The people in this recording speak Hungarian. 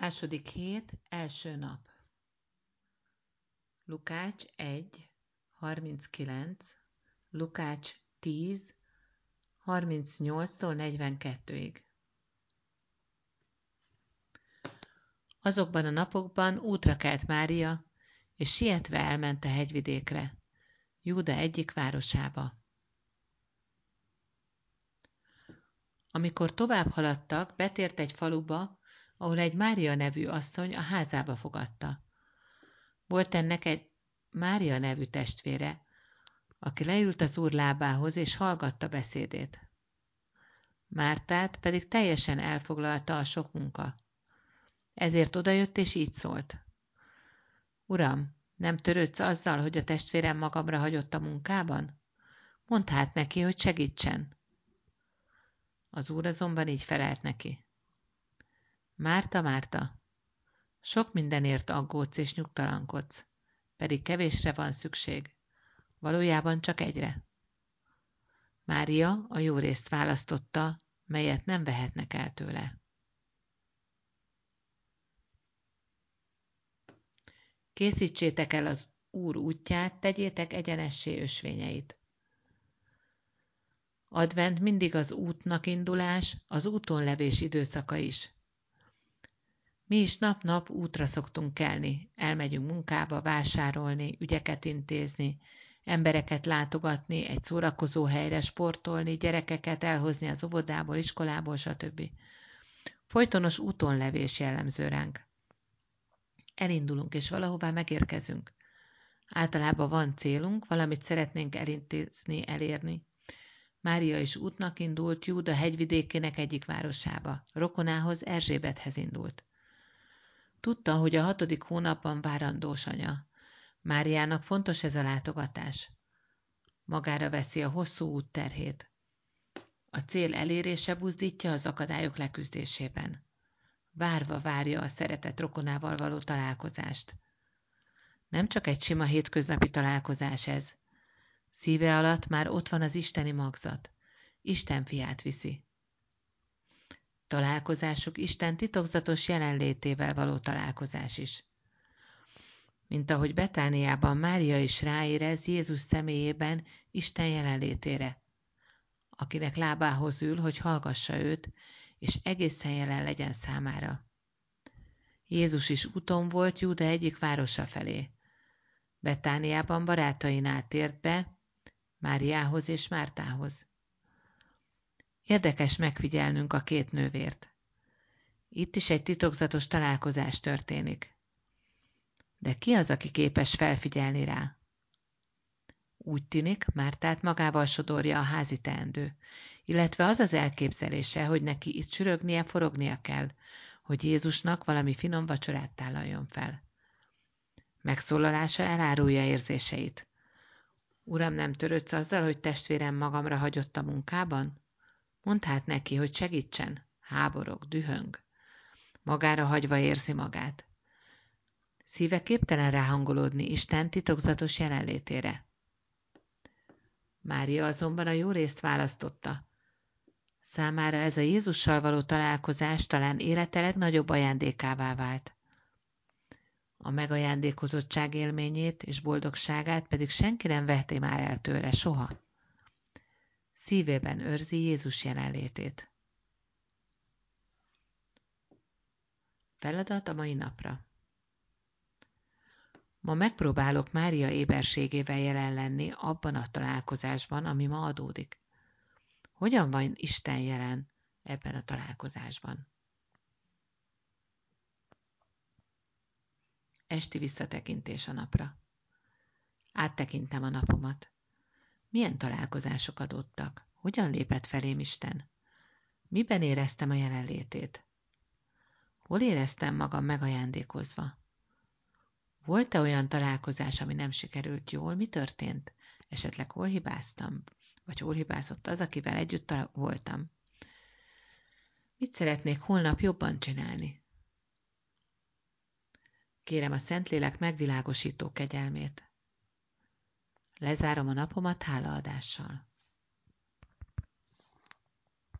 Második hét, első nap. Lukács 1, 39, Lukács 10, 38-tól 42-ig. Azokban a napokban útra kelt Mária, és sietve elment a hegyvidékre, Júda egyik városába. Amikor tovább haladtak, betért egy faluba, ahol egy Mária nevű asszony a házába fogadta. Volt ennek egy Mária nevű testvére, aki leült az úr lábához és hallgatta beszédét. Mártát pedig teljesen elfoglalta a sok munka. Ezért odajött és így szólt. Uram, nem törődsz azzal, hogy a testvérem magamra hagyott a munkában? Mondd hát neki, hogy segítsen. Az úr azonban így felelt neki. Márta, Márta, sok mindenért aggódsz és nyugtalankodsz, pedig kevésre van szükség. Valójában csak egyre. Mária a jó részt választotta, melyet nem vehetnek el tőle. Készítsétek el az Úr útját, tegyétek egyenessé ösvényeit. Advent mindig az útnak indulás, az úton levés időszaka is. Mi is nap-nap útra szoktunk kelni, elmegyünk munkába, vásárolni, ügyeket intézni, embereket látogatni, egy szórakozó helyre sportolni, gyerekeket elhozni az óvodából, iskolából, stb. Folytonos útonlevés jellemző ránk. Elindulunk, és valahová megérkezünk. Általában van célunk, valamit szeretnénk elintézni, elérni. Mária is útnak indult Júda hegyvidékének egyik városába. Rokonához Erzsébethez indult. Tudta, hogy a hatodik hónapban várandós anya. Máriának fontos ez a látogatás. Magára veszi a hosszú út terhét. A cél elérése buzdítja az akadályok leküzdésében. Várva várja a szeretett rokonával való találkozást. Nem csak egy sima hétköznapi találkozás ez. Szíve alatt már ott van az isteni magzat. Isten fiát viszi. Találkozásuk Isten titokzatos jelenlétével való találkozás is. Mint ahogy Betániában Mária is ráérez Jézus személyében Isten jelenlétére, akinek lábához ül, hogy hallgassa őt, és egészen jelen legyen számára. Jézus is úton volt Júda egyik városa felé. Betániában barátainál tért be, Máriához és Mártához. Érdekes megfigyelnünk a két nővért. Itt is egy titokzatos találkozás történik. De ki az, aki képes felfigyelni rá? Úgy tűnik, Mártát magával sodorja a házi teendő, illetve az az elképzelése, hogy neki itt sürögnie, forognia kell, hogy Jézusnak valami finom vacsorát tálaljon fel. Megszólalása elárulja érzéseit. Uram, nem törődsz azzal, hogy testvérem magamra hagyott a munkában? Mondd hát neki, hogy segítsen. Háborog, dühöng. Magára hagyva érzi magát. Szíve képtelen ráhangolódni Isten titokzatos jelenlétére. Mária azonban a jó részt választotta. Számára ez a Jézussal való találkozás talán élete legnagyobb ajándékává vált. A megajándékozottság élményét és boldogságát pedig senki nem vehté már el tőle soha szívében őrzi Jézus jelenlétét. Feladat a mai napra. Ma megpróbálok Mária éberségével jelen lenni abban a találkozásban, ami ma adódik. Hogyan van Isten jelen ebben a találkozásban? Esti visszatekintés a napra. Áttekintem a napomat. Milyen találkozások adottak? Hogyan lépett felém Isten? Miben éreztem a jelenlétét? Hol éreztem magam megajándékozva? Volt-e olyan találkozás, ami nem sikerült jól? Mi történt? Esetleg hol hibáztam? Vagy hol hibázott az, akivel együtt voltam? Mit szeretnék holnap jobban csinálni? Kérem a Szentlélek megvilágosító kegyelmét. Lezárom a napomat hálaadással.